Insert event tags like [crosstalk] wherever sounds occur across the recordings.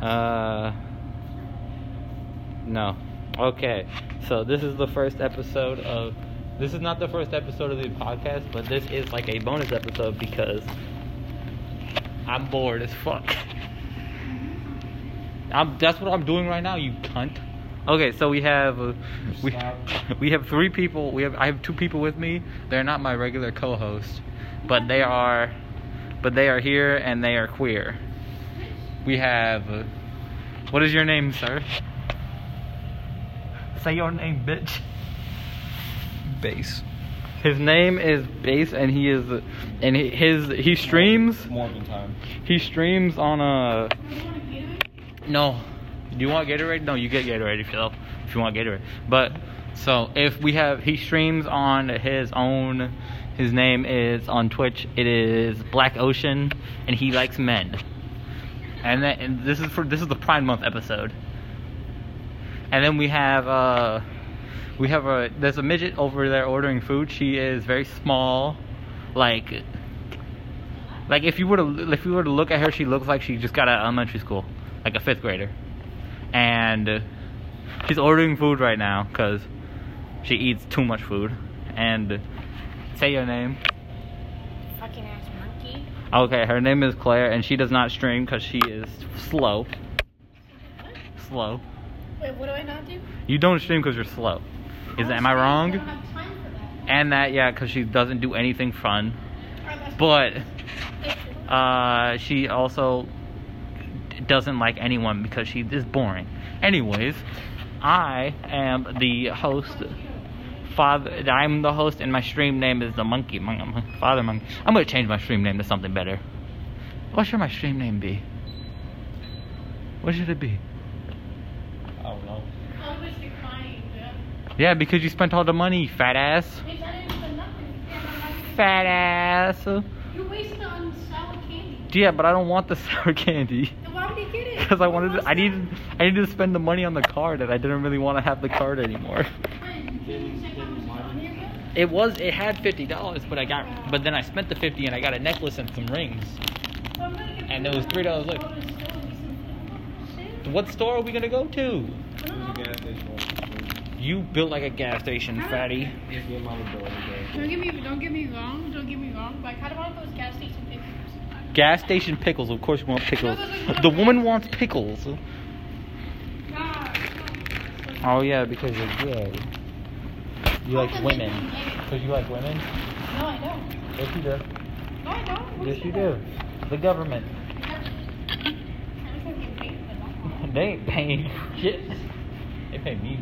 Uh, no. Okay. So this is the first episode of. This is not the first episode of the podcast, but this is like a bonus episode because I'm bored as fuck. I'm, that's what I'm doing right now, you cunt. Okay, so we have uh, we [laughs] we have three people. We have I have two people with me. They're not my regular co-host, but they are, but they are here and they are queer. We have. Uh, what is your name, sir? Say your name, bitch. Base. His name is Base, and he is, and he, his he streams. More than time. He streams on a. No. Do you want Gatorade? No, you get Gatorade if you if you want Gatorade. But so if we have he streams on his own his name is on Twitch. It is Black Ocean and he likes men. And then and this is for this is the Pride Month episode. And then we have uh we have a there's a midget over there ordering food. She is very small, like like if you were to if you were to look at her, she looks like she just got out of elementary school, like a fifth grader. And she's ordering food right now because she eats too much food. And say your name. Fucking ass monkey. Okay, her name is Claire, and she does not stream because she is slow. Slow. Wait, what do I not do? You don't stream because you're slow. Is am I wrong? have time for that. And that yeah, because she doesn't do anything fun. But uh, she also doesn't like anyone because she is boring. Anyways, I am the host. Father, I'm the host, and my stream name is the Monkey Mon- Father Monkey. I'm gonna change my stream name to something better. What should my stream name be? What should it be? I don't know. I was declining, yeah. Yeah, because you spent all the money, fat ass. Bitch, I didn't spend nothing. I'm not- Fat ass. You wasted it on sour candy. Yeah, but I don't want the [laughs] sour candy. Then why would you get it? [laughs] Because I What wanted, was to, I that? needed, I needed to spend the money on the card, and I didn't really want to have the card anymore. It was, it had fifty dollars, but I got, but then I spent the fifty, and I got a necklace and some rings. Well, I'm gonna get And it was $3 Go left. to the store and get some shit. What store are we gonna go to? I don't There's a know. gas station. You built like a gas station, fatty. If your mama built a gas Don't get me, don't get me wrong, don't get me wrong, but I kind of want those gas station pickles. Gas station pickles. Of course, you want pickles. No, those are- The woman wants pickles. Oh yeah, because you're gay. You like women. they think gay? Because you like women. No, I don't. Yes, you do. No, I don't. What Yes, you do. The government. I was thinking pay for that. They ain't paying shit. They pay me.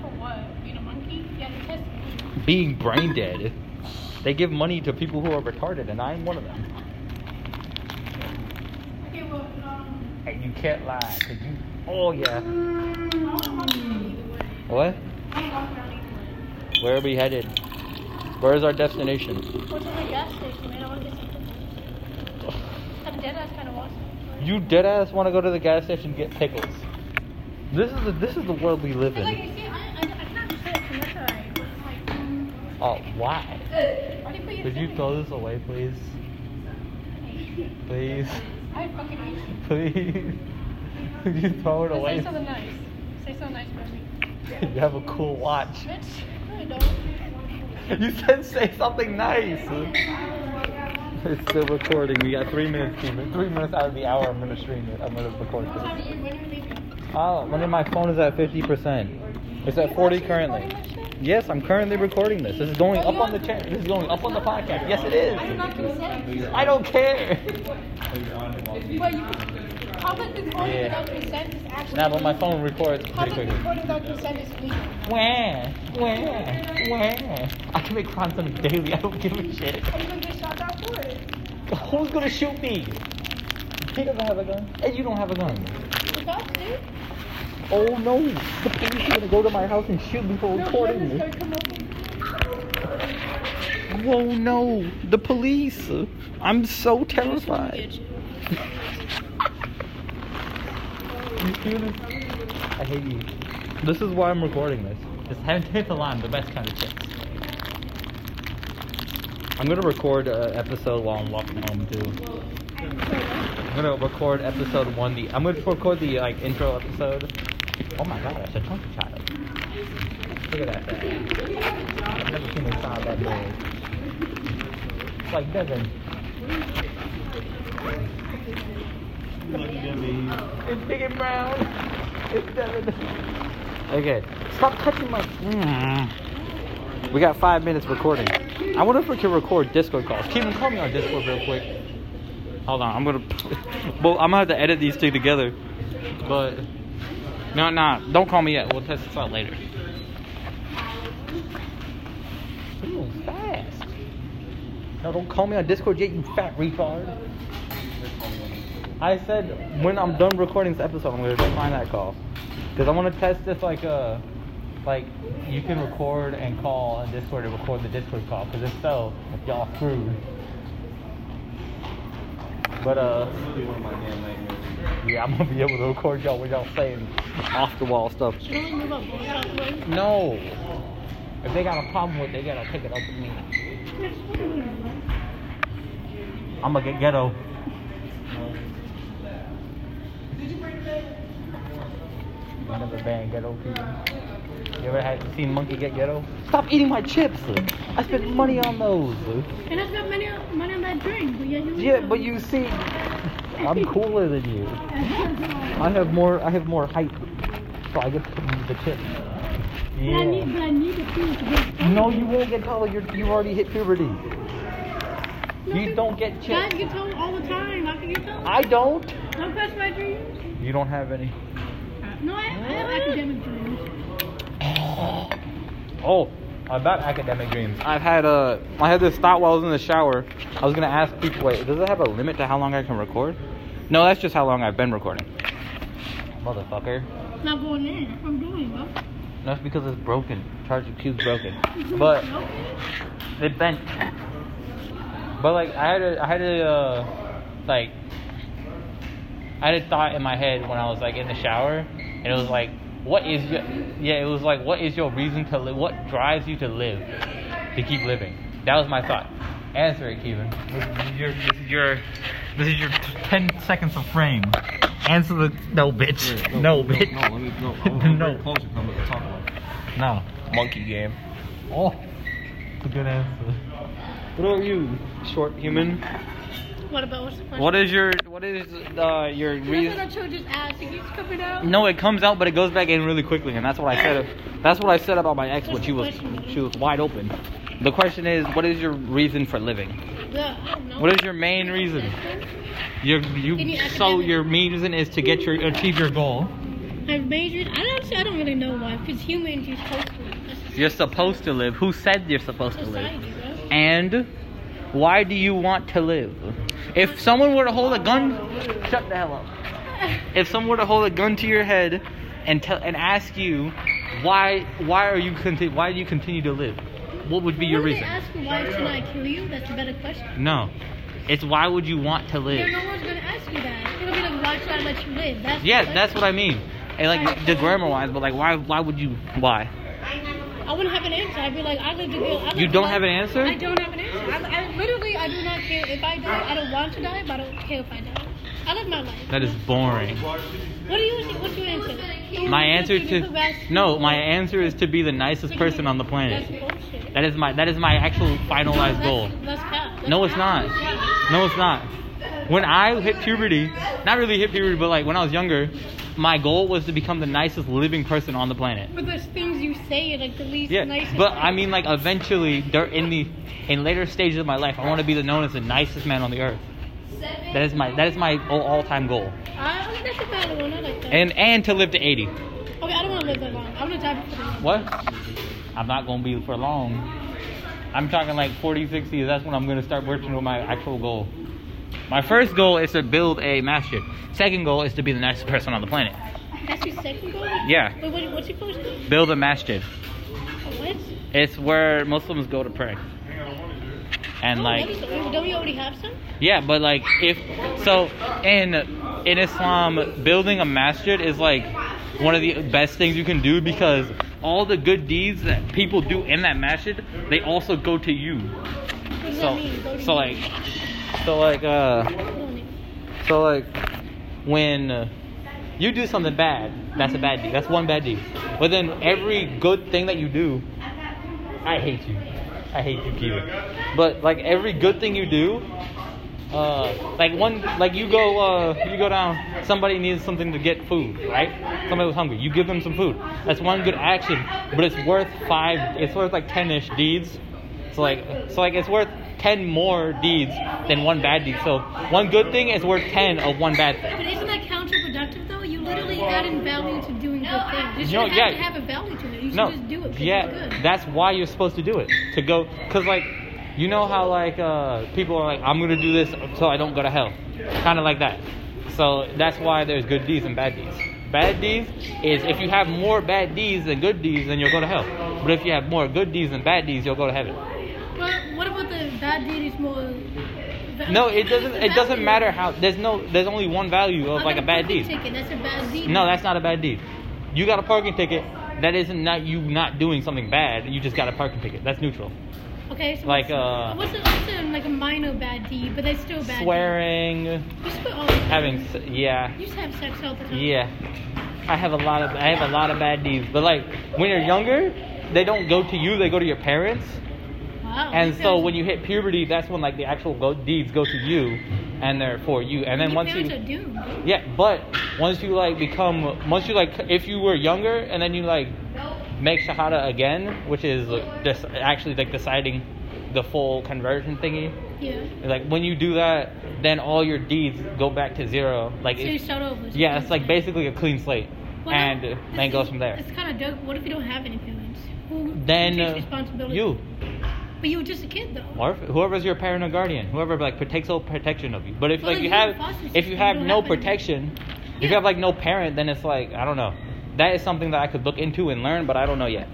For what? Being a monkey? Yeah, they test me. Being brain dead. They give money to people who are retarded, and I'm one of them. Okay, well, um, Hey, you can't lie, cause you. Oh yeah. I want to walk around either way. What? Where are we headed? Where is our destination? What's in the gas station, man? I want to get some pickles. I'm dead ass kind of want. You dead ass want to go to the gas station and get pickles? This is the this is the world we live like, in. see, I, I, I like, mm. Oh, why? why you Could you throw this away, please? Please, I fucking hate you. please. [laughs] Could you throw it away? Say something nice. Say something nice about me. [laughs] You have a cool watch. Bitch. No, I don't. You said say something nice. It's still recording. We got three minutes. Steven. Three minutes out of the hour. I'm gonna stream it. I'm gonna record What this. when are? Oh, when my phone is at 50%. It's at 40 currently. Yes, I'm currently recording this. This is going up on the channel. This is going up on the podcast. Yes, it I did not is. consent. I don't care. But public recording Yeah. without consent is actually. Nah, but my phone records pretty Public quickly. recording without consent is legal. Where? Where? Where? I can make content daily. I don't give a shit. Are you gonna get shot down for it? Who's gonna shoot me? He doesn't have a gun. And you don't have a gun. The cops? Oh no! The police are gonna go to my house and shoot me for No, recording Travis, me. Whoa no! The police! I'm so terrified. You hear this? I hate you. This is why I'm recording this. Just hit hit the line, the best kind of chicks. I'm gonna record an episode while I'm walking home too. I'm gonna record episode one. The I'm gonna record the like intro episode. Oh my god, that's a chunky child. Look at that thing. I've never seen a child that big. It's like Devin. It's big and brown. It's Devin. Okay, stop touching my. Mm. We got five minutes recording. I wonder if we can record Discord calls. Keegan, call me on Discord real quick. Hold on, I'm gonna. [laughs] Well, I'm gonna have to edit these two together. But no, no, don't call me yet. We'll test this out later. Ooh, fast. No, don't call me on Discord yet, you fat retard. I said when I'm done recording this episode, I'm gonna decline that call because I want to test this like uh like you can record and call on Discord and record the Discord call because if so, y'all screwed. But uh, yeah, I'm gonna be able to record y'all when y'all saying off the wall stuff. No. If they got a problem with it, they gotta take it up with me. I'm gonna get ghetto. I never banned ghetto people. You ever had seen monkey get ghetto? Stop eating my chips. I spent money on those. And I spent money on, money on that drink, but yeah, you Yeah, but you see, I'm cooler than you. [laughs] I have more. I have more height, so I get the chips. But I need, but I need the food to get No, you won't get taller. You're, you already hit puberty. No, You don't get chips. Guys get told all the time. I can get told. I don't. Don't crush my dreams. You don't have any. No, I, I have academic dreams. [gasps] Oh, about academic dreams. I've had uh, I had this thought while I was in the shower. I was gonna ask people. Wait, does it have a limit to how long I can record? No, that's just how long I've been recording. Motherfucker. It's Not going there. I'm doing, bro. No, it's because it's broken. Charger cube's broken. [laughs] But it bent. But like I had a I had a uh, like I had a thought in my head when I was like in the shower and it was like what is your yeah, it was like what is your reason to live what drives you to live? To keep living. That was my thought. Answer it, Kevin. This is your this is your this is your ten seconds of frame. Answer the no bitch. No, bitch. No, let me, [laughs] no. I'm No. no. closer. I'm gonna talk about it. No. Monkey game. Oh, that's a good answer. What about you, short human? What about what's the question? What is your what is uh, your That's what reason? you just ask. It keeps coming out. No, it comes out, but it goes back in really quickly, and that's what I said. That's what I said about my ex when she was she was wide open. The question is, what is your reason for living? The, I don't know. What is your main reason? Your you Any so your main reason is to get your achieve your goal. I've majored. I don't. I don't really know why. Because humans, you're supposed to. That's just You're supposed to live. Who said you're supposed to live? society, bro. And why do you want to live? If someone were to hold a gun, shut the hell up. If someone were to hold a gun to your head and tell and ask you why why are you conti- why do you continue to live? What would be your reason? Ask why should I kill you? That's a better question. No. It's why would you want to live? Yeah, no one's gonna ask you that. It'll be like, why should I let you live? That's Yeah, that's what I mean. And like the grammar wise, but like why why would you why? I wouldn't have an answer. I'd be like, I live to go. I live You don't life- have an answer? I don't have an answer. I, I literally, I do not care if I die. I don't want to die, but I don't care if I die. I live my life. That is boring. What do you? What's your answer? My answer to No, my answer is to be the nicest person on the planet. That is my that is my actual finalized goal. That's, that's cap. That's No, it's not. No, it's not. When I hit puberty, not really hit puberty, but like when I was younger, my goal was to become the nicest living person on the planet. But there's things you say like the least Yeah, nicest. but I mean, like eventually, in the in later stages of my life, I want to be the known as the nicest man on the earth. Seven, That is my that is my all time goal, I think that's a valid one. I like that. and and to live to eighty. okay, I don't want to live that long. I'm gonna die before. What? I'm not gonna be for long. I'm talking like 40, 60. That's when I'm gonna start working with my actual goal. My first goal is to build a masjid. Second goal is to be the nicest person on the planet. That's your second goal. Yeah. Wait, what, what's your first goal? Build a masjid. What? It's where Muslims go to pray. And Oh, like, don't we already have some? yeah, but like if so in in Islam, building a masjid is like one of the best things you can do because all the good deeds that people do in that masjid, they also go to you. So that mean? Go to so like so like uh? So like when you do something bad, that's a bad deed. That's one bad deed. But then every good thing that you do, I hate you. I hate you, Kiva. But like every good thing you do, uh, like one, like you go, uh, you go down. Somebody needs something to get food, right? Somebody was hungry. You give them some food. That's one good action, but it's worth five. It's worth like ten-ish deeds. So like, so like it's worth ten more deeds than one bad deed. So one good thing is worth ten of one bad thing. But isn't that counterproductive though? You literally adding value to doing good things. You No, shouldn't yeah. have to have a value to it. You should No, just do it. 'cause yeah, it's good. that's why you're supposed to do it. To go, cause like, you know how like uh, people are like, I'm gonna do this so I don't go to hell, kind of like that. So that's why there's good deeds and bad deeds. Bad deeds is if you have more bad deeds than good deeds, then you'll go to hell. But if you have more good deeds than bad deeds, you'll go to heaven. Well, what about the bad deed is more? No, it doesn't. It doesn't matter how. There's no. There's only one value of like a bad deed. Ticket. That's a bad deed. No, that's not a bad deed. You got a parking ticket. That isn't not you not doing something bad. You just got a parking ticket. That's neutral. Okay, so like, what's, uh, what's, a, what's a, like a minor bad deed, but that's still a bad. Swearing, Deed. You swear all the time. having yeah, You just have sex all the time. yeah. I have a lot of I have a lot of bad deeds. But like when you're younger, they don't go to you. They go to your parents. Wow. And so when you hit puberty, that's when like the actual go- deeds go to you, and they're for you. And then once you are doomed. Yeah, but once you like become, once you like, if you were younger and then you like make shahada again, which is just actually like deciding the full conversion thingy. Yeah. Like when you do that, then all your deeds go back to zero. Like So you it's, start over. so yeah, it's like basically a clean slate, Well, and then it goes from there. It's kind of dope. What if you don't have any parents? Who, Then takes uh, responsibility? you, But you were just a kid though. or if, whoever's your parent or guardian, whoever like takes all protection of you. But if Well, like then you you have, have foster if system, you you have don't no have any- protection, if Yeah. you have like no parent, then it's like I don't know. That is something that I could look into and learn, but I don't know yet.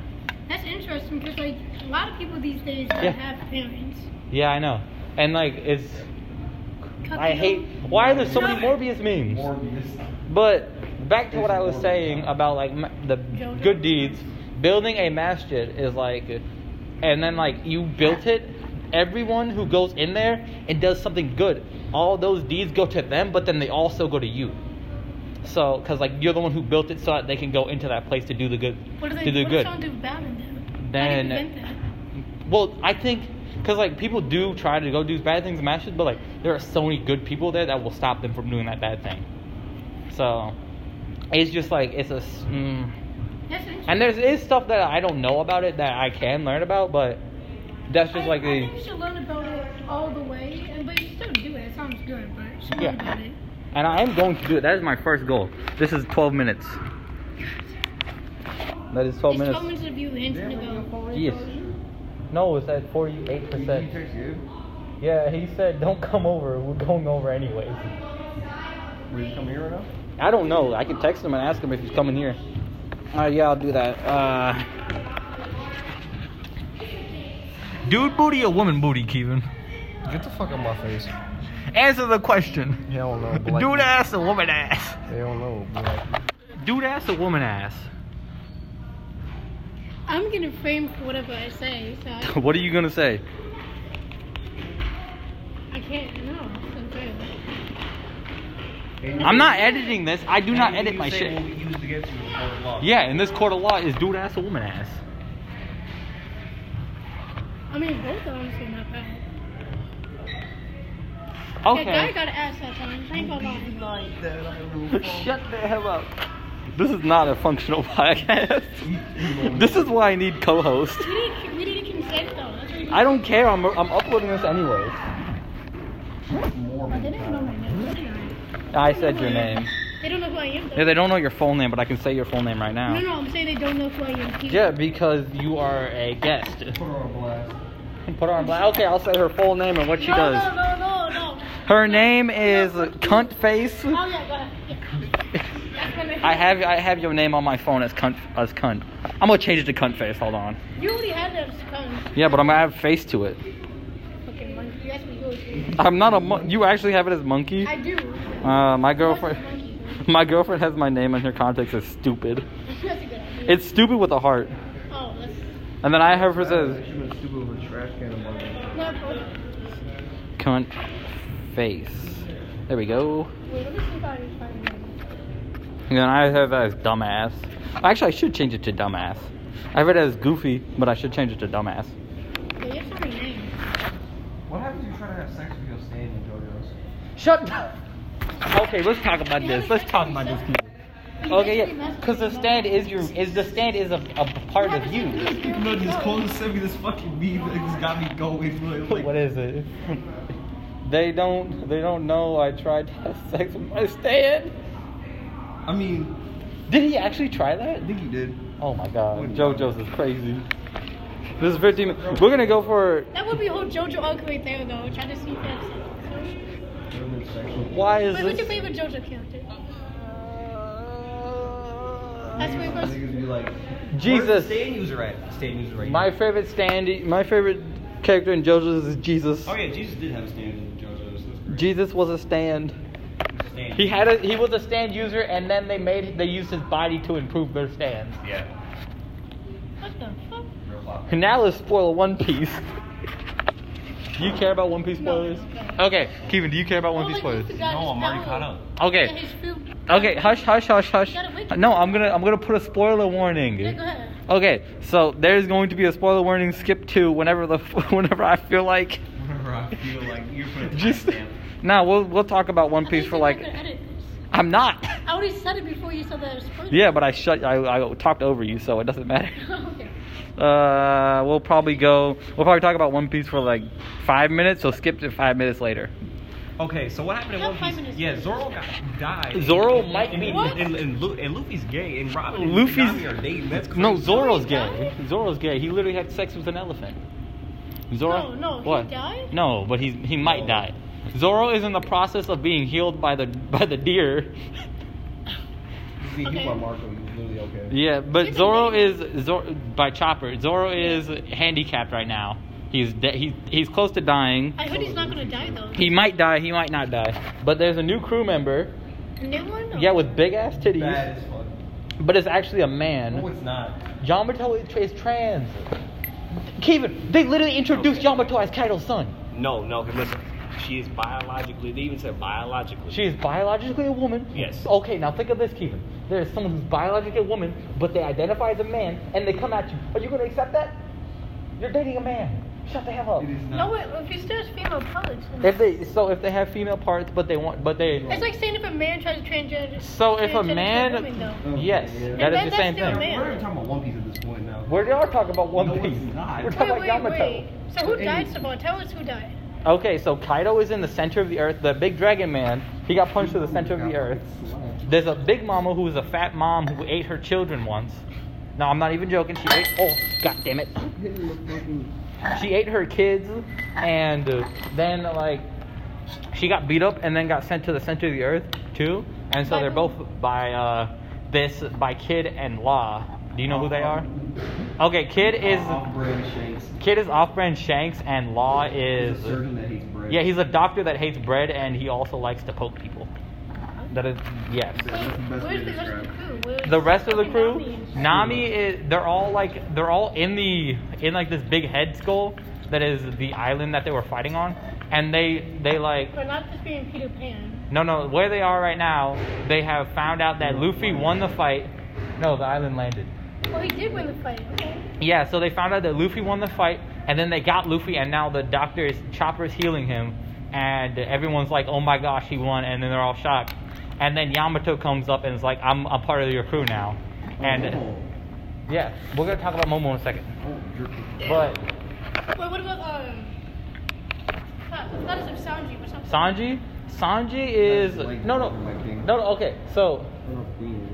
That's interesting because like a lot of people these days don't Yeah. have parents. Yeah, I know. And like it's Cut I hate why are there so many Morbius memes? Morbius. But back to what I was saying about like ma- the Jojo? good deeds. Building a masjid is like, and then like you built it. Everyone who goes in there and does something good, all those deeds go to them, but then they also go to you. So, because like you're the one who built it, so that they can go into that place to do the good, What do they do what good. do bad in them? How do you Then- Well, I think because like people do try to go do bad things in matches, but like there are so many good people there that will stop them from doing that bad thing. So it's just like it's a mm. That's interesting. and there's is stuff that I don't know about it that I can learn about, but that's just I, like I the think you should learn about it all the way, and but you still do it. It sounds good, but you Yeah. learn about it. and I am going to do it. That is my first goal. This is 12 minutes. That is 12 it's minutes. 12 minutes of you answering to go. Yes. No, it's at 48 percent. Yeah, he said don't come over. We're going over anyways. Will you come here right now? I don't know. I can text him and ask him if he's coming here. Uh, yeah, I'll do that. Uh, dude booty or woman booty, Kevin? Get the fuck out my face. Answer the question. Yeah, I don't know. but like- Dude ass or woman ass? They don't know. but like- Dude ass or woman ass? I'm gonna frame for whatever I say, so I, [laughs] what are you gonna say? I can't. No, it's unfair. I'm not editing this. I do not edit my say shit. will be used against you in court of law. Yeah, in this court of law, is dude ass or woman ass? I mean, both of are honestly not bad. Okay. Yeah, guy got an ass that time. I ain't gonna lie. Like that, I don't know. Shut the hell up. This is not a functional podcast. [laughs] this is why I need co-host. We need, we need consent though. That's what I don't care. I'm, I'm uploading this anyways. Oh, they didn't know my name. Did they? I said your name. They don't know who I am. Though. Yeah, they don't know your full name, but I can say your full name right now. No, no, I'm saying they don't know who I am. too. Yeah, because you are a guest. Put her on blast. Put her on blast. Okay, I'll say her full name and what she no, does. No, no, no, no. Her name is Cunt Face. Oh yeah, go ahead. Yeah. That's my name. I have I have your name on my phone as Cunt as Cunt. I'm gonna change it to Cunt Face. Hold on. You already had that as cunt. Yeah, but I'm gonna have face to it. Okay, monkey. You asked me yours. I'm not a. Mon- you actually have it as Monkey. I do. Uh, my girlfriend. [laughs] My girlfriend has my name in her contacts as stupid. [laughs] That's a good idea. It's stupid with a heart. Oh, that's And then I have her says She been stupid with a trash can and no. bro. cunt face. There we go. Wait, let me see if I can find it. And then I have that as dumbass. Actually, I should change it to dumbass. I have it as goofy, but I should change it to dumbass. Yeah, you have so many names. What happens if you try to have sex with your stand in JoJo's? Shut up. Okay, let's talk about this. Let's talk about this. Okay, yeah, because the stand is your is the stand is a, a part of you. You know, this Colin sent me this fucking meme that just got me going. Like, What is it? [laughs] They don't they don't know I tried to have sex with my stand. I mean, Did he actually try that? I think he did. Oh my god, JoJo's is crazy. This is 15 minutes. We're gonna go for. That would be whole JoJo arc right there, though. Try to see if that's Why is Wait, what's your this? favorite JoJo character? Uh, That's my Niggas question. be like, Jesus. Where's the stand user at? Stand user right My favorite stand, my favorite character in JoJo's is Jesus. Oh yeah, Jesus did have a stand in JoJo's. That's great. Jesus was a stand. Stand. He had a he was a stand user, and then they made they used his body to improve their stands. Yeah. What the fuck? And now let's spoil One Piece. Do you care about One Piece No, spoilers? no. Okay, Kevin, do you care about One Piece like, spoilers? who's the guy No, I'm already caught up. Okay. Yeah, his food- Okay, hush, hush, hush, hush. You gotta wait. No, I'm gonna I'm gonna put a spoiler warning. Yeah, go ahead. Okay, so there's going to be a spoiler warning. Skip to whenever the [laughs] whenever I feel like. Whenever I feel like you're putting [laughs] Just timestamp. now we'll we'll talk about One Piece for like. not gonna edit this. I'm not. I already said it before you said that it was spoiler. Yeah, but I shut. I, I talked over you, so it doesn't matter. [laughs] okay. Uh, we'll probably go. We'll probably talk about One Piece for like five minutes. So skip to five minutes later. Okay, so what happened in One Piece? minutes. Yeah, Zoro got died. Zoro and, might and, be- And, and, and, Lu- and Luffy's gay, and Robin and Luffy's Nami are dating. That's crazy. no. Zoro's gay. died? Zoro's gay. He literally had sex with an elephant. Zoro. No, no, he What? died? No, but he's he might No. die. Zoro is in the process of being healed by the by the deer. See, Okay. You are Marco. He's literally okay. Yeah, but He's a Zoro is Zoro by Chopper. Zoro is handicapped right now. He's de- he's he's close to dying. I heard he's not gonna die though. He might die. He might not die. But there's a new crew member. A new one? Or- Yeah, with big ass titties. Bad as fuck. But it's actually a man. No, man. it's not. Yamato is, is trans. Kevin, they literally introduced Okay. Yamato as Kaido's son. No, no, listen. She is biologically, they even said biologically. She is biologically a woman. Yes. Okay, now think of this, Kevin. There's someone who's biologically a woman, but they identify as a man, and they come at you. Are you going to accept that? You're dating a man. Shut the hell up. It is not. No, wait, if he still has female parts. then- If they so if they have female parts, but they want, but they. It's like saying if a man tries to transgender. So if a transgender to man, woman, though. Oh, yes, yeah. that And is the same still thing. man. We're not even talking about One Piece at this point now. We are talking about One No, it's Piece. not. We're talking wait, about Yamato. wait. So who Hey. died, Saban? Tell us who died. Okay, so Kaido is in the center of the earth. The big dragon man, he got punched to the center of the earth. There's a big mama who is a fat mom who ate her children once. No, I'm not even joking. She ate. Oh, god damn it. She ate her kids, and uh, then like she got beat up and then got sent to the center of the earth too. And so they're both by uh this by Kid and Law. Do you know who they um, are? Um, okay, Kid is um, Off-brand Shanks. Kid is off-brand Shanks, and Law is He's a surgeon that hates bread. yeah, he's a doctor that hates bread, and he also likes to poke people. That is yes. Wait, the where's the rest of the crew? Where's The rest of the crew, Nami Nami is they're all like they're all in the in like this big head skull that is the island that they were fighting on, and they they like But not just being Peter Pan. no no where they are right now they have found out that Luffy won the fight. No, the island landed. Well, he did win the fight. Okay. Yeah, so they found out that Luffy won the fight, and then they got Luffy, and now the doctor is Chopper's healing him, and everyone's like, "Oh my gosh, he won!" And then they're all shocked, and then Yamato comes up and is like, "I'm a part of your crew now," and Oh, yeah, we're gonna talk about Momo in a second, oh, but Wait, what about um? That, that is like Sanji or something. Sanji, Sanji is Like, no no no no okay, so.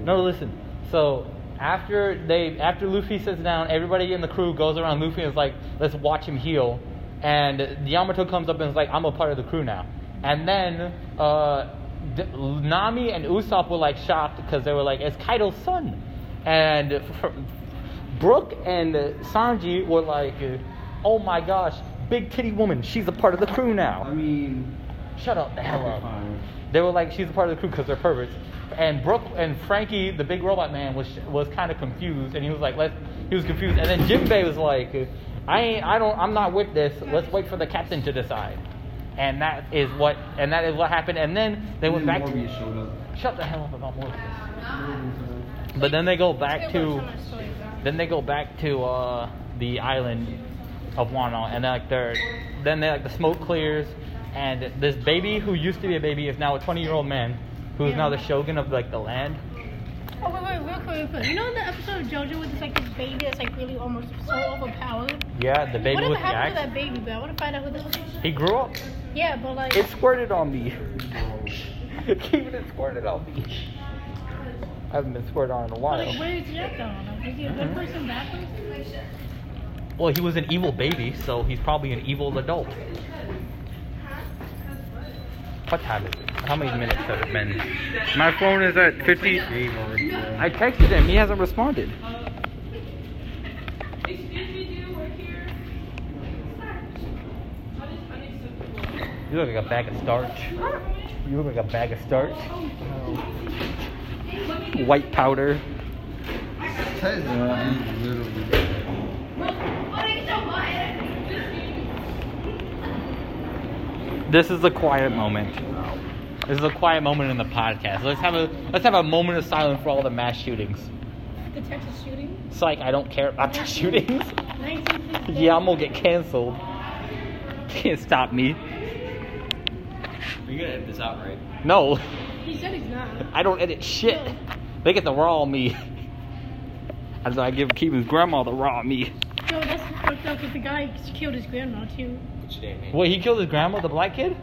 No, listen. So after they after Luffy sits down, everybody in the crew goes around Luffy and is like, "Let's watch him heal." And Yamato comes up and is like, "I'm a part of the crew now." And then uh, D- Nami and Usopp were like shocked because they were like, "It's Kaido's son." And Brook and Sanji were like, "Oh my gosh, big titty woman! She's a part of the crew now. I mean, Shut up the hell up. They were like, she's a part of the crew because they're perverts. And Brook and Franky, the big robot man, was was kind of confused, and he was like, let's. He was confused, and then Jimbei was like, I ain't, I don't, I'm not with this. Let's wait for the captain to decide. and that is what and that is what happened. And then they went back. Morbius to... showed up. Shut the hell up about Morbius. But then they go back to then they go back to uh, the island of Wano, and then like they're then they like the smoke clears, and this baby who used to be a baby is now a 20 year old man who is now the shogun of like the land. Oh wait, wait, real quick, real quick. You know in the episode of JoJo with this like this baby that's like really almost so overpowered? Yeah, the baby Whatever with the happened to that baby, bro? I want to find out who this was. He grew up. Yeah, but like, It squirted on me. [laughs] Keeping it squirted on me. I haven't been squirted on in a while. like where is he at though? Like, is he a good mm-hmm. person, bad person? Well, he was an evil baby, so he's probably an evil adult. What time is it? How many minutes have it been? My phone is at 50. I texted him. He hasn't responded. You look like a bag of starch. You look like a bag of starch. White powder. Ted, literally. This is a quiet moment. This is a quiet moment in the podcast. Let's have a let's have a moment of silence for all the mass shootings. The Texas shooting? Psych, I don't care about the shootings. yeah, I'm gonna get canceled. Can't stop me. You're gonna edit this out, right? No, He said he's not. I don't edit shit. They get the raw me. As I give Keevan's grandma the raw me. Yo, that's fucked up because the guy killed his grandma too. What's your damn name? Wait, he killed his grandma, the black kid?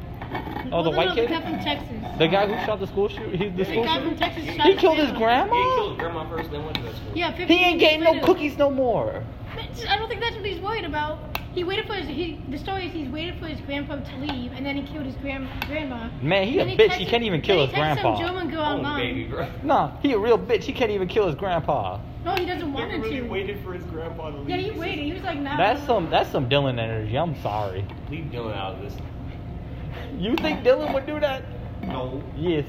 Oh, the no, white no, kid? The guy from Texas. The guy who shot the school shoot, he, the The school guy from shooter? Texas shot He killed his grandma. Yeah, he killed his grandma first, then went to that school. Yeah, 50 He ain't getting no cookies no more. I don't think that's what he's worried about. He waited for his. He, the story is he's waited for his grandpa to leave, and then he killed his grand, grandma. Man, he a Then bitch. He can't even kill his grandpa. Some German girl Oh, online. baby, bro. Nah, he a real bitch. He can't even kill his grandpa. No, he doesn't want He really to. waited for his grandpa to leave. Yeah, he waited. He was like, nah. That's some that's some Dylan energy. I'm sorry. Leave Dylan out of this. You think Dylan would do that? No. Yes.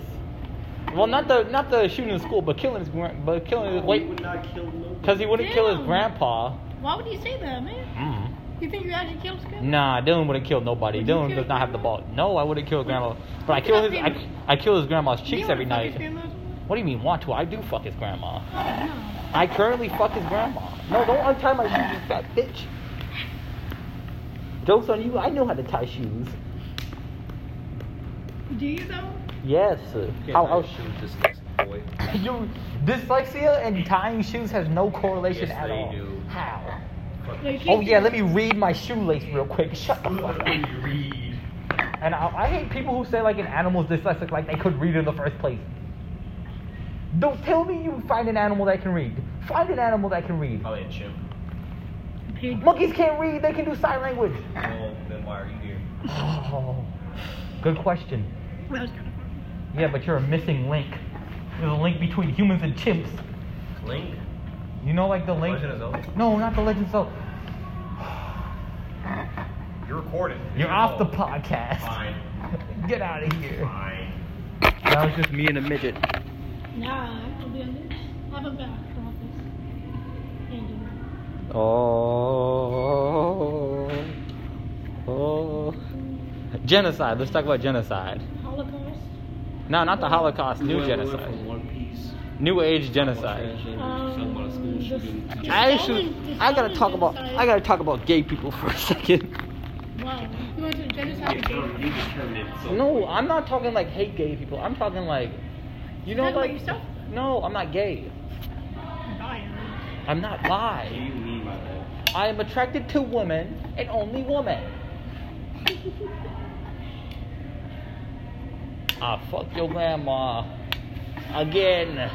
Well, not the not the shooting in school, but killing his gran- but killing his He wait would not kill because he wouldn't kill his grandpa. Why would you say that, man? Mm. You think you actually killed his grandma? Nah, Dylan wouldn't kill nobody. Would Dylan kill does not have the ball. No, I wouldn't kill his grandma. But I kill his I, I kill his grandma's cheeks every night. What do you mean want to? I do fuck his grandma. No. I currently fuck his grandma. No, don't untie my shoes, you fat bitch. Joke's on you. I know how to tie shoes. Do you though? Yes. How else? shoot this next boy? [laughs] You dyslexia and tying shoes has no correlation Yes, at they all. do. How? No, you Oh yeah, let me read my shoelace real quick. Shut the fuck up. read. And I, I hate people who say like an animal's dyslexic, like they could read in the first place. Don't tell me you find an animal that can read. Find an animal that can read. Probably a chimp. Pig. Monkeys can't read. They can do sign language. Well, then why are you here? Oh, good question. That was kind of funny. Yeah, but you're a missing link. There's a link between humans and chimps. Link? You know, like the link. Legend of Zelda? No, not the Legend of Zelda. You're recording. You're off the oh, podcast. Fine. [laughs] Get out of here. Fine. That was just me and a midget. Nah, I'll be on this. Have a back for office. Ain't doing. Oh. Oh. Genocide. Let's talk about genocide. Holocaust. No, not the Holocaust. New We went- we went genocide. From One Piece. New Age genocide. Talking about a school Um, shooting. the- the I Stalin- should. I gotta talk about. I gotta talk about gay people for a second. Wow. You went to the genocide You of gay determined- you determined it, so- No, I'm not talking like hate gay people. I'm talking like, you know, Talking about like. yourself? No, I'm not gay. Bye. I'm not What do bi. you mean by that? I am attracted to women and only women. [laughs] Ah, fuck your grandma. Again.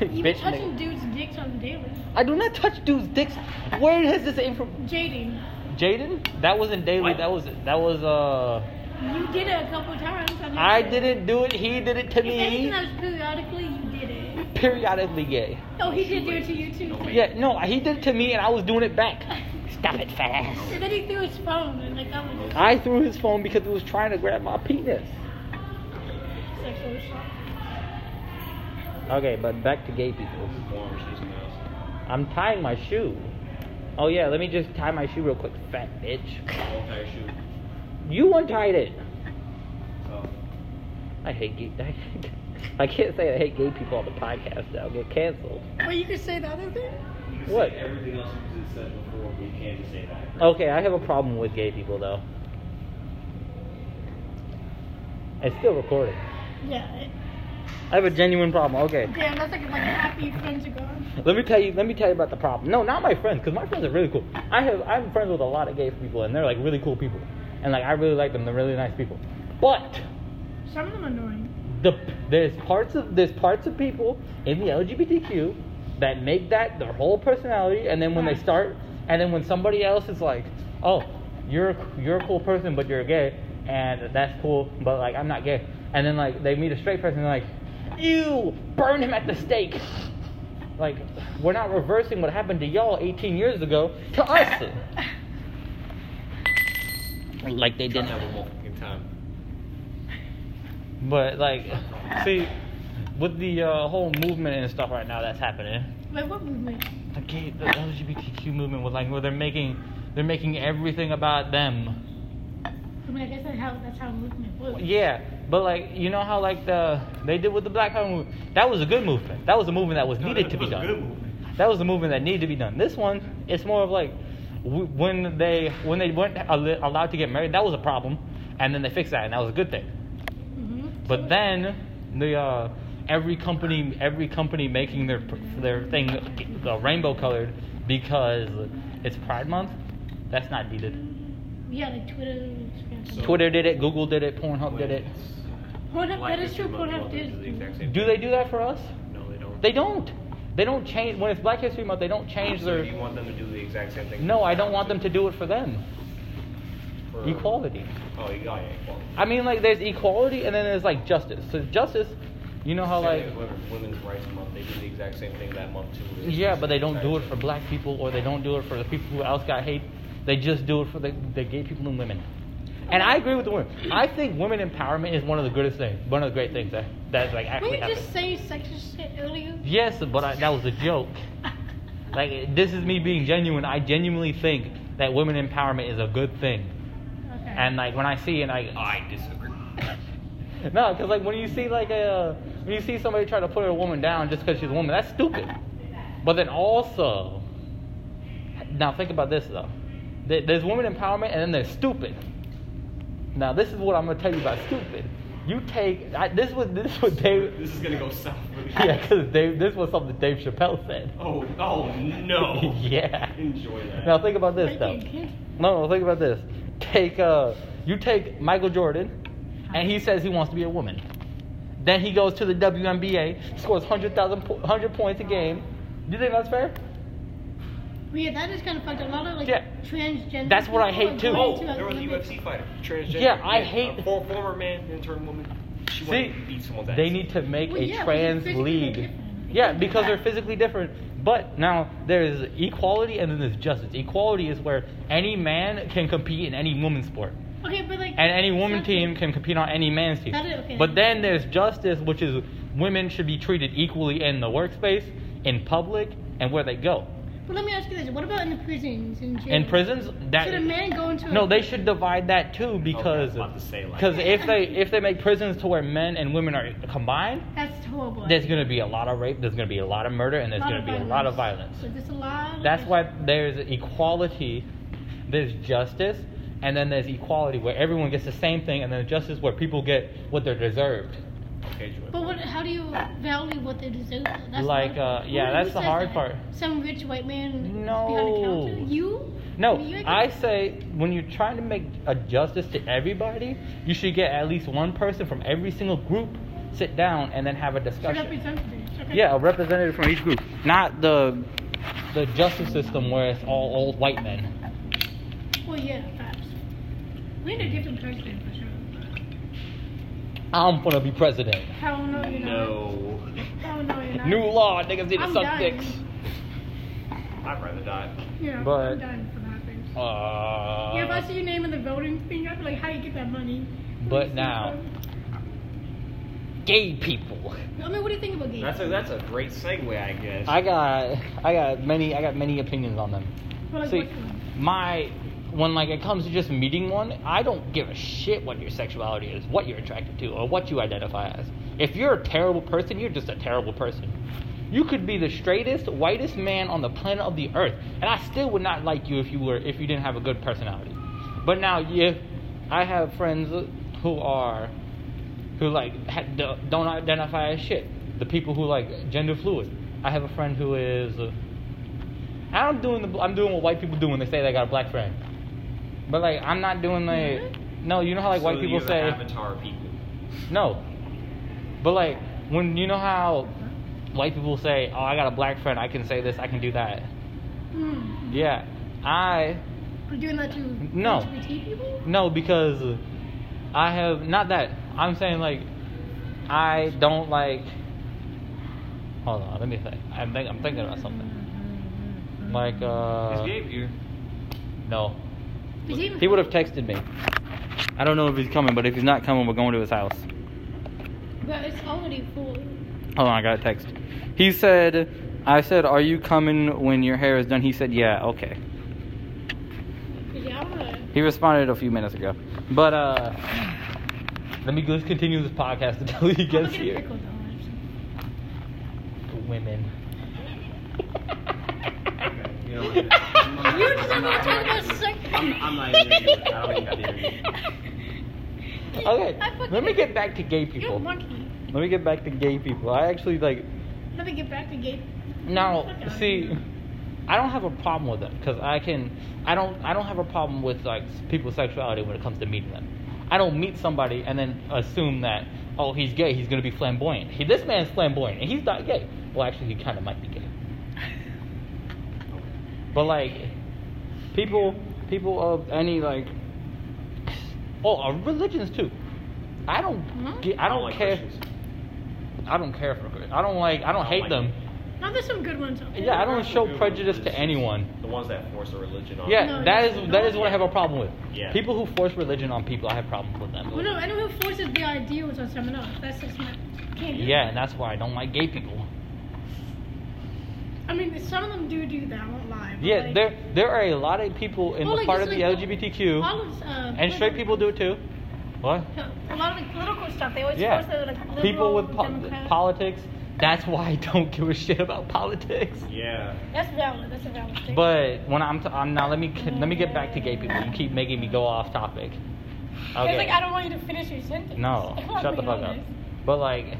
Even Bitch touching nigga. dudes' dicks on the daily. I do not touch dudes' dicks. Where has this info? Jaden. Jaden? That wasn't daily. What? That was that was uh. You did it a couple times. never I did. didn't do it. He did it to If anything me. that was periodically, you did it. Periodically gay. Oh, he did do it to you too. Yeah, no, he did it to me, and I was doing it back. Stop it fast. And then he threw his phone, and like that was I threw his phone because it was trying to grab my penis. sexual assault. Okay, but back to gay people. Orange, this mouse. I'm tying my shoe. Oh yeah, let me just tie my shoe real quick, fat bitch. Whole entire shoe. You untied it. So, I hate gay. I, I can't say I hate gay people on the podcast. I'll get canceled. Well, you could say the other thing. you can What? say everything else you just said before, but you can't just say that. Okay, I have a problem with gay people though. It's still recording. Yeah. it- I have a genuine problem. Okay. Damn, that's like like happy friends are gone. Let me tell you. Let me tell you about the problem. No, not my friends, because my friends are really cool. I have I'm friends with a lot of gay people, and they're like really cool people, and like I really like them. They're really nice people. But Some of them are annoying. the there's parts of there's parts of people in the LGBTQ that make that their whole personality, and then when they start, and then when somebody else is like, oh, you're you're a cool person, but you're gay, and that's cool, but like I'm not gay, and then like they meet a straight person, and they're like, ew, burn him at the stake. Like we're not reversing what happened to y'all 18 years ago to us. [laughs] like they didn't. have a more fucking time. But like, see, with the uh, whole movement and stuff right now that's happening, Like what movement? the gay, the LGBTQ movement was like where they're making, they're making everything about them. I mean, I guess that's how that's how movement works. Yeah, but like you know how like the they did with the Black Power movement. That was a good movement. That was a movement that was No, needed that to be was a done. good movement. That was a movement that needed to be done. This one, it's more of like w- when they when they weren't allowed to get married, that was a problem, and then they fixed that, and that was a good thing. hmm But then the uh, every company every company making their their thing uh, rainbow colored because it's Pride Month. That's not needed. Yeah, like Twitter. So- Twitter did it, Google did it, Pornhub did it. Pornhub, that is true. Pornhub did. do the exact same Do they do that for us? No, they don't. They don't. They don't change when it's Black History Month. They don't change So their. you want them to do the exact same thing? No, I don't want them to do it for them. For- Equality. Oh, got. Equality. I mean, like there's equality and then there's like justice. So justice, you know how like thing with Women- Women's Rights Month, they do the exact same thing that month too. Yeah, but they don't do it for black people or they don't do it for the people who else got hate. They just do it for the, the gay people and women. And I agree with the women. I think women empowerment is one of the greatest things, one of the great things that that's like actually you happening. just say sexist shit earlier? Yes, but I, that was a joke. [laughs] Like this is me being genuine. I genuinely think that women empowerment is a good thing. Okay. And like when I see and I I disagree. [laughs] no, because like when you see like a when you see somebody try to put a woman down just because she's a woman, that's stupid. But then also, now think about this though. There's women empowerment, and then there's stupid. Now this is what I'm gonna tell you about stupid. You take I, this was this was Dave. [laughs] This is gonna go south really [laughs] Yeah, because Dave, this was something Dave Chappelle said. Oh, oh no. [laughs] yeah. Enjoy that. Now think about this though. No, no, think about this. Take uh, you take Michael Jordan, and he says he wants to be a woman. Then he goes to the WNBA, scores 100,000 po- 100 points a game. Do you think that's fair? Well, yeah, that is kind of fucked. Up. A lot of like Yeah. transgender. That's what I hate, too. Oh, there was a UFC fighter, transgender. Yeah, I hate- A for, former man and turned woman. She See, to beat someone's ass. they need to make Well, a yeah, trans league. different. Yeah, because they're physically different. But now there's equality and then there's justice. Equality is where any man can compete in any woman's sport. Okay, but like. And any woman something- team can compete on any man's team. That is- okay. But then there's justice, which is women should be treated equally in the workspace, in public, and where they go. But let me ask you this: What about in the prisons in jail? In prisons, that Should a man go into? a- no, they should divide that too because was about like- because if they if they make prisons to where men and women are combined, That's horrible. there's going to be a lot of rape, there's going to be a lot of murder, and there's gonna be a lot of violence. So there's a lot. of- That's why there's equality, there's justice, and then there's equality where everyone gets the same thing, and then justice where people get what they're deserved. Joy. But what? How do you value what they deserve? That's Like, hard uh, yeah, Who- that's the hard that? part. Some rich white man No. behind a counter. You? No, You? I say when you're trying to make a justice to everybody, you should get at least one person from every single group, sit down, and then have a discussion. Okay. Yeah, a representative from each group, not the the justice system where it's all old white men. Well, yeah, facts. We need a different sure. I'm gonna be president. Hell no, you're not. No. Hell no, you're not. New law, niggas need to suck dying. dicks. I'd rather die. Yeah, But- I'm done for that thing. Uh, yeah, if I see your name in the voting thing, I'd be like, how you get that money? But now- gay people. I mean, what do you think about gays? That's a that's a great segue, I guess. I got I got many I got many opinions on them. Well, like, See, my when like it comes to just meeting one, I don't give a shit what your sexuality is, what you're attracted to, or what you identify as. If you're a terrible person, you're just a terrible person. You could be the straightest, whitest man on the planet of the earth, and I still would not like you if you were if you didn't have a good personality. But now, if I have friends who are who like do- don't identify as shit, the people who like gender fluid. I have a friend who is. I'm doing the I'm doing what white people do when they say they got a black friend. But like I'm not doing like no, you know how like So white people say avatar people. no. But like when you know how white people say, "Oh, I got a black friend. I can say this. I can do that." Hmm. Yeah, I We're you doing that to No. LGBT people? no because I have not that I'm saying like I don't like. Hold on, let me think. I'm think, I'm thinking about something. Like uh. Is Gabe here? No. Is he would have texted me. I don't know if he's coming, but if he's not coming, we're going to his house. But it's already full. Hold on, I got a text. He said, I said, Are you coming when your hair is done? He said, Yeah, okay. Yeah, He responded a few minutes ago. But, uh, let me just continue this podcast [laughs] until he I'm gets gonna here. pickle dollars. Women. [laughs] You know what? You just want to talk about sex. I'm, I'm not even gonna. I don't even got the interview. Okay, let me get back to gay You're people. Let me get back to gay people. I actually, like, Let me get back to gay. Now, Fuck see. I don't have a problem with them because I can. I don't. I don't have a problem with like people's sexuality when it comes to meeting them. I don't meet somebody and then assume that oh he's gay, he's gonna be flamboyant. He, this man's flamboyant and he's not gay. Well, actually, he kind of might be gay. [laughs] But like, people, people of any like, oh, uh, religions too. I don't. Hmm? get- I don't like care. Christians. I don't care for. I don't like. I don't I don't hate like them. it. No, there's some good ones out there. Yeah, I don't show prejudice to anyone. The ones that force a religion on. Yeah, No, that no, is that no, is what I have a problem with. Yeah. People who force religion on people, I have problems with them. Well, no, anyone who forces their ideals on someone else, that's just not. Can't do Yeah, and that's why I don't like gay people. I mean, some of them do do that. I won't lie. but, Yeah, like, there there are a lot of people in well, the like, part just of the like LGBTQ, all of, uh, and straight people do it too. What? A lot of the political stuff, they always Yeah, force their like liberal, people with po- politics. That's why I don't give a shit about politics. Yeah. That's valid. That's a valid statement. But when I'm, t- I'm now let me let me get back to gay people. You keep making me go off topic. Okay. It's like I don't want you to finish your sentence. No, [laughs] shut the being fuck up. But like,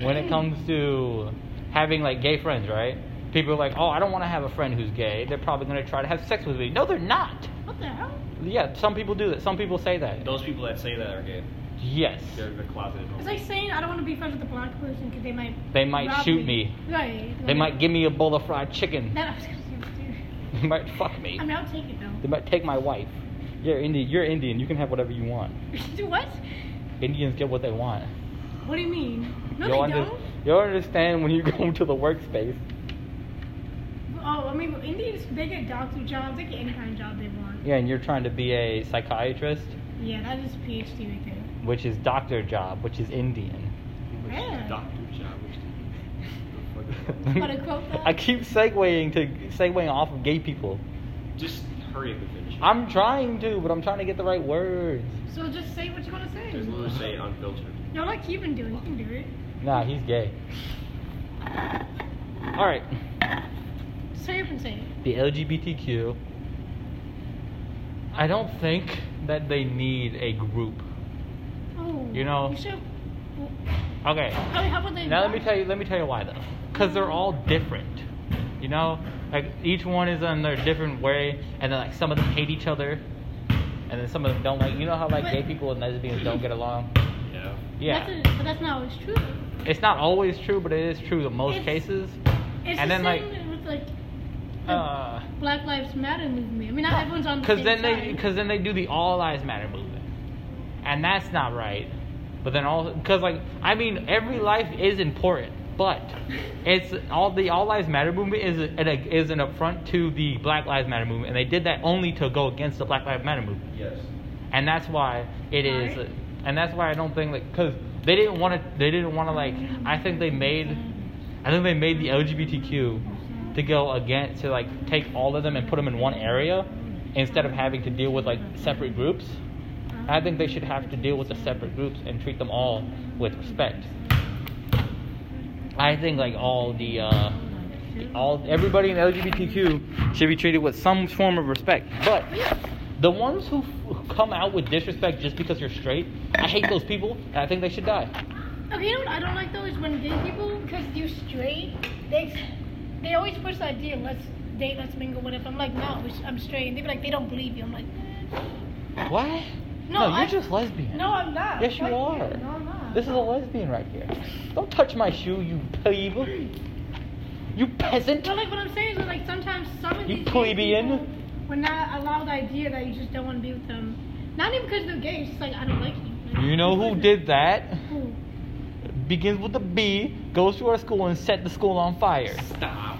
when it comes to having like gay friends, right? People are like, oh, I don't want to have a friend who's gay. They're probably gonna try to have sex with me. No, they're not. What the hell? Yeah, some people do that. Some people say that. Those people that say that are gay. Yes. They're the closeted. It's like saying I don't want to be friends with a black person because they might. They might rob shoot me. Right. They might give me a bowl of fried chicken. That I was gonna say [laughs] They might fuck me. I mean, I'll take it They might take my wife. You're Indian. You're Indian. You can have whatever you want. [laughs] Do what? Indians get what they want. What do you mean? No, you'll, they under- don't. you'll understand when you go [laughs] to the workspace. Oh, I mean, Indians they get doctor jobs. They get any kind of job they want. Yeah, and you're trying to be a psychiatrist, Yeah, that is PhD right there. which is doctor job, which is Indian. Which Yeah. Doctor job. [laughs] Wanna quote that? I keep segueing to segueing off of gay people. Just hurry up and finish. I'm trying to, but I'm trying to get the right words. So just say what you want to say. Just literally say unfiltered. No, like you've been doing. You can do it. Nah, he's gay. [laughs] All right, Say up and say it. the LGBTQ. I don't think that they need a group. Oh. You know- You should. Okay, I how about they? now let me tell you. Let me tell you why though. Because they're all different. You know, like each one is in their different way, and then like some of them hate each other, and then some of them don't like. You know how like gay people and lesbians don't get along. Yeah. Yeah, That's a, but that's not always true. it's not always true, but it is true in most It's- cases. It's And the then, like, with like the Uh, Black Lives Matter movement. I mean, not everyone's on the Because same then they, because then they do the All Lives Matter movement, and that's not right. But then all, because like I mean, every life is important, but it's all the All Lives Matter movement is a, is an affront to the Black Lives Matter movement, and they did that only to go against the Black Lives Matter movement, Yes. and that's why it is, Alright. and that's why I don't think like because they didn't want to, they didn't want to like, I think they made, I think they made the LGBTQ to go against to like take all of them and put them in one area instead of having to deal with like separate groups. I think they should have to deal with the separate groups and treat them all with respect. I think like all the uh, all everybody in LGBTQ should be treated with some form of respect. But the ones who f- come out with disrespect just because you're straight, I hate those people. And I think they should die. Okay, you know what I don't like though is when gay people, because you're straight, they they always push the idea, let's date, let's mingle, whatever. I'm like, no, I'm straight. And they be like, they don't believe you. I'm like, What? No, you're I- just lesbian. no, I'm not. Yes, you Fuck are. No, I'm not. This is a lesbian right here. Don't touch my shoe, you plebe. You peasant. But like what I'm saying is that, like sometimes some of You these plebeian. people would not allow the idea that you just don't want to be with them. Not even because they're gay. It's just like I don't like you. Like, You know who did that? Who? Begins with a B, goes to our school and set the school on fire. Stop.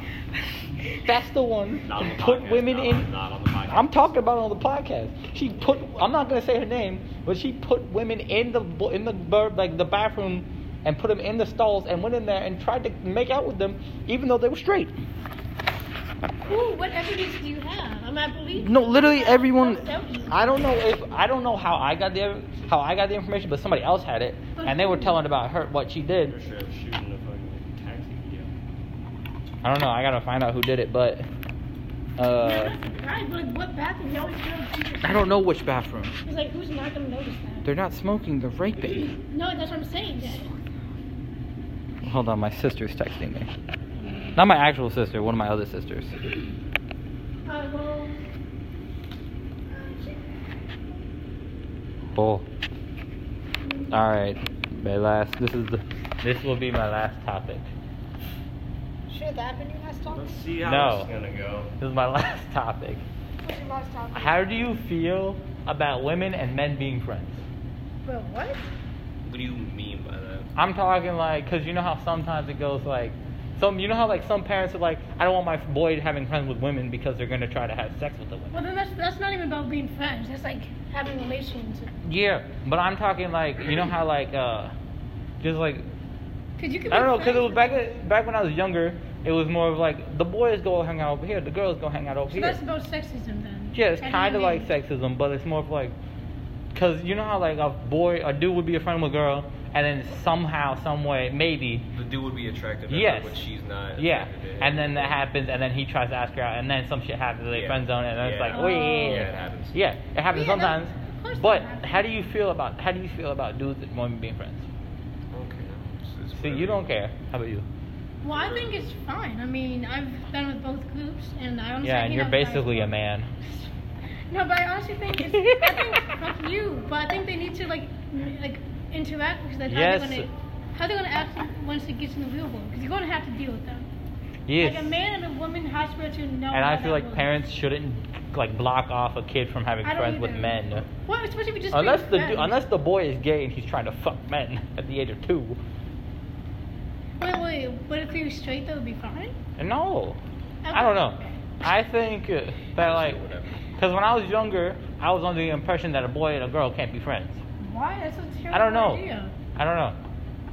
That's the one Not on the put podcast, women not, in. Not on the podcast. I'm talking about it on the podcast. She put. I'm not gonna say her name, but she put women in the in the bur- like the bathroom, and put them in the stalls and went in there and tried to make out with them, even though they were straight. Who? What evidence do you have? I'm not believing. No, literally everyone. Don't tell me. I don't know if I don't know how I got the how I got the information, but somebody else had it, and they were telling about her what she For did. sure, shooting the fucking taxi video. I don't know. I gotta find out who did it, but uh, that's like, what bathroom? You always feel like I don't know which bathroom. It's like who's not gonna notice that? They're not smoking. They're raping. No, that's what I'm saying. Dad. Hold on, my sister's texting me. Not my actual sister, one of my other sisters. Uh, well, Bull. All right, my last. This is the. This will be my last topic. Should that have been your last topic? Let's see how No. this is gonna go. This is my [laughs] last topic. What's your last topic? How do you feel about women and men being friends? Bro, what? What do you mean by that? I'm talking like, cause you know how sometimes it goes like, some you know how like some parents are like, I don't want my boy having friends with women because they're gonna try to have sex with the women. Well, then that's that's not even about being friends. That's like having relations. Yeah, but I'm talking like, you know how like, uh, just like Cause you could. I don't know, cause it was back back when I was younger. It was more of like the boys go hang out over here, the girls go hang out over So here. that's about sexism then. Yeah, it's kind of like sexism, but it's more of like, cause you know how like a boy, a dude would be a friend with a girl, and then somehow, some way, maybe, The dude would be attracted to Yes. her, but she's not. yeah, attracted to him. and then that happens, and then he tries to ask her out, and then some shit happens, they Yeah. friend zone, and then it's Yeah. like, wait, Oh. Yeah, it happens. yeah, it happens Yeah, sometimes. of But happens. how do you feel about how do you feel about dudes and women being friends? Okay. It's- it's See, you don't care. How about you? Well, I think it's fine. I mean, I've been with both groups, and I honestly. Yeah, and you're basically a man. [laughs] No, but I honestly think it's. I think [laughs] fuck you, but I think they need to like, like interact because that's Yes. how they're gonna. How they're gonna act once it gets in the real world? Because you're gonna have to deal with them. Yes. Like a man and a woman has to to know. and I feel like works. parents shouldn't like block off a kid from having I don't friends with either. men. Well, especially if you just Unless the du- unless the boy is gay and he's trying to fuck men at the age of two. Wait, wait. But if he was straight, that would be fine. And no, I don't know. I think uh, that like, because when I was younger, I was under the impression that a boy and a girl can't be friends. Why? That's a terrible I don't know. idea. I don't know.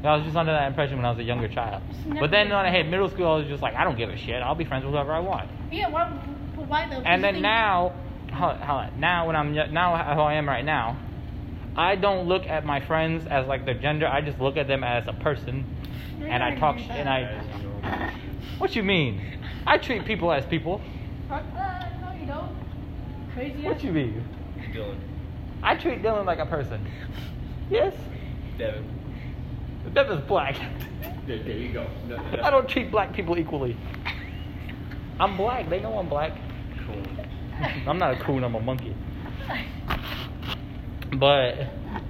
I was just under that impression when I was a younger child. But then when I hit middle school, I was just like, I don't give a shit. I'll be friends with whoever I want. Yeah. Why? Why though? 'Cause And then thing- now, hold, hold on. now when I'm now how I am right now, I don't look at my friends as like their gender. I just look at them as a person, and I talk sh- and I. What you mean? I treat people as people. Fuck that. No, you don't. Crazy. What you mean? Dylan. I treat Dylan like a person. Yes, Devin. Devin's black. There, there you go. No, no. I don't treat black people equally. I'm black. They know I'm black. Cool. I'm not a coon. I'm a monkey. But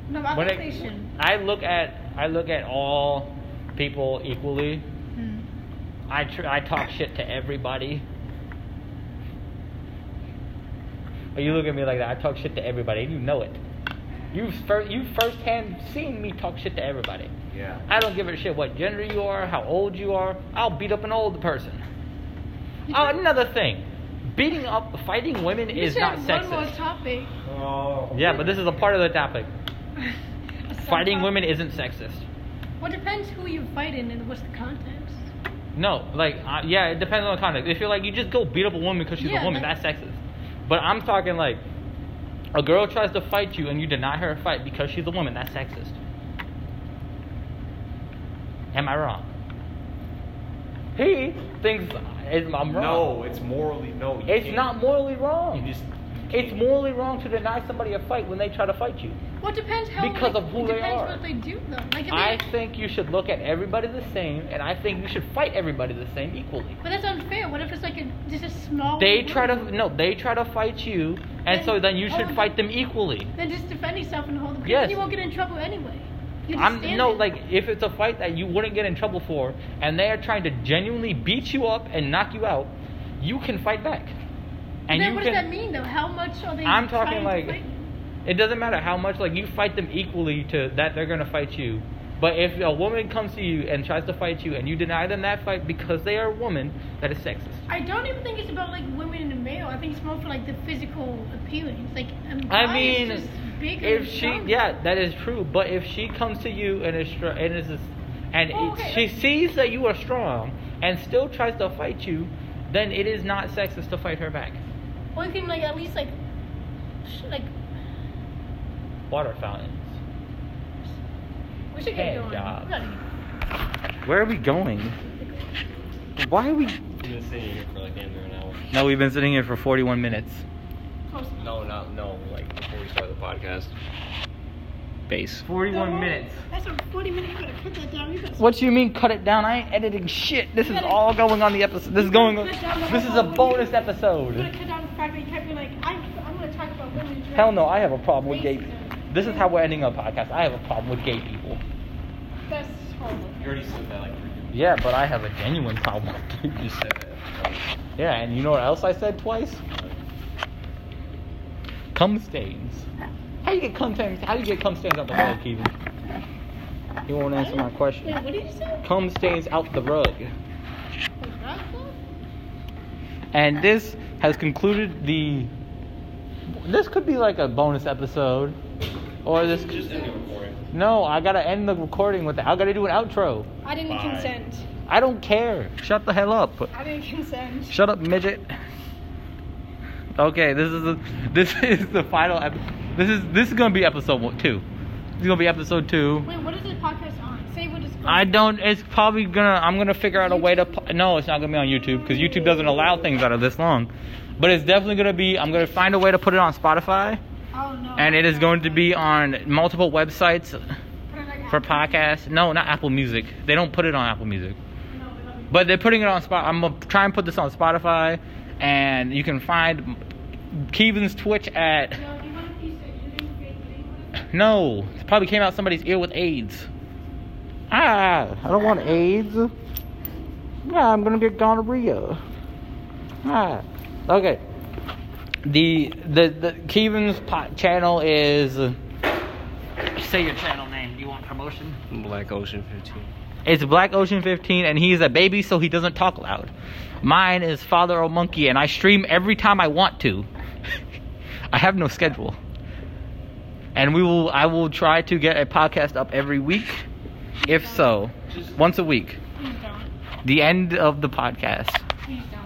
No, I'm when it, I look at I look at all people equally. Hmm. I tr- I talk shit to everybody. Or you look at me like that. I talk shit to everybody, you know it. You've first you firsthand seen me talk shit to everybody. Yeah. I don't give a shit what gender you are, how old you are. I'll beat up an old person. [laughs] Oh, another thing, beating up, fighting women You is said not one more sexist. topic. Oh. Yeah, but this is a part of the topic. [laughs] Fighting sub-topic. women isn't sexist. Well, it depends who you're fighting and what's the context. No, like uh, yeah, it depends on the context. If you're like you just go beat up a woman because she's Yeah, a woman, that- that's sexist. But I'm talking like a girl tries to fight you and you deny her a fight because she's a woman. That's sexist. Am I wrong? He thinks I'm wrong. No, it's morally no. you It's can't- not morally wrong. You just. It's morally wrong to deny somebody a fight when they try to fight you. Well, it depends how. Because like, of who it they depends are. what they do though. Like if I they, think you should look at everybody the same, and I think you should fight everybody the same equally. but that's unfair. What if it's like a just a small? They group? try to no, they try to fight you, and so then you should Oh, fight them equally. Then just defend yourself and hold. Because Yes. then you won't get in trouble anyway. I'm no like if it's a fight that you wouldn't get in trouble for, and they are trying to genuinely beat you up and knock you out, you can fight back. And then what can. does that mean though? How much are they? I'm talking like it doesn't matter how much like you fight them equally to that they're gonna fight you. But if a woman comes to you and tries to fight you and you deny them that fight because they are a woman, that is sexist. I don't even think it's about like women and male. I think it's more for like the physical appearance. Like I mean, bigger if and she, stronger. yeah, that is true. But if she comes to you and is str- and is, this- and Oh, it- okay, she sees that you are strong and still tries to fight you, then it is not sexist to fight her back. Or you can like at least like, sh- like Water fountains. we should Hey, get going. job. We Where are we going? Why are we? You've been sitting here for like under an hour. No, we've been sitting here for 41 minutes. Close. No, not no. Like before we start the podcast. Base. 41 No, minutes. That's a 40 minute. You gotta cut that down. You gotta What do you mean cut it down? I ain't editing shit. This is all going on the episode. This is going. on- Cut down the This is a bonus You gotta episode. cut down the fact that you can't like, I, I'm gonna talk about women's rights. Hell no, I have a problem with gay. Racism. This is how we're ending our podcast. I have a problem with gay people. That's horrible. You already said that like three times. Yeah, but I have a genuine problem with gay You people. said that. Yeah, and you know what else I said twice? Cum stains. How do you get cum stains? How do you get cum stains out the rug, Keegan? He won't answer my question. Wait, what did you say? Cum stains out the rug. Like that stuff? And this has concluded the. This could be like a bonus episode, or this. Just end the recording. No, I gotta end the recording with. The, I gotta do an outro. I didn't Bye. consent. I don't care. Shut the hell up. I didn't consent. Shut up, midget. Okay, this is the this [laughs] is the final. Ep- this is this is gonna be episode one, two. This is gonna be episode two. Wait, what is this podcast on? Say what it's I don't. It's probably gonna. I'm gonna figure out a way to. pu- No, it's not gonna be on YouTube because YouTube doesn't allow things that are this long. But it's definitely gonna be. I'm gonna find a way to put it on Spotify, Oh no. and it is going to be on multiple websites for podcasts. No, not Apple Music. They don't put it on Apple Music. But they're putting it on Spot. I'm gonna try and put this on Spotify, and you can find Kevin's Twitch at. Yo, do you want a piece of you didn't create- you didn't want it? No, it probably came out somebody's ear with AIDS. Ah, I don't want AIDS. Yeah, I'm gonna get gonorrhea. Ah, okay. The the the Keevan's pot channel is. Say your channel name. Do you want promotion? Black Ocean 15. It's Black Ocean 15, and he's a baby, so he doesn't talk loud. Mine is Father O Monkey, and I stream every time I want to. [laughs] I have no schedule, and we will. I will try to get a podcast up every week, if so, once a week. The end of the podcast. Please don't.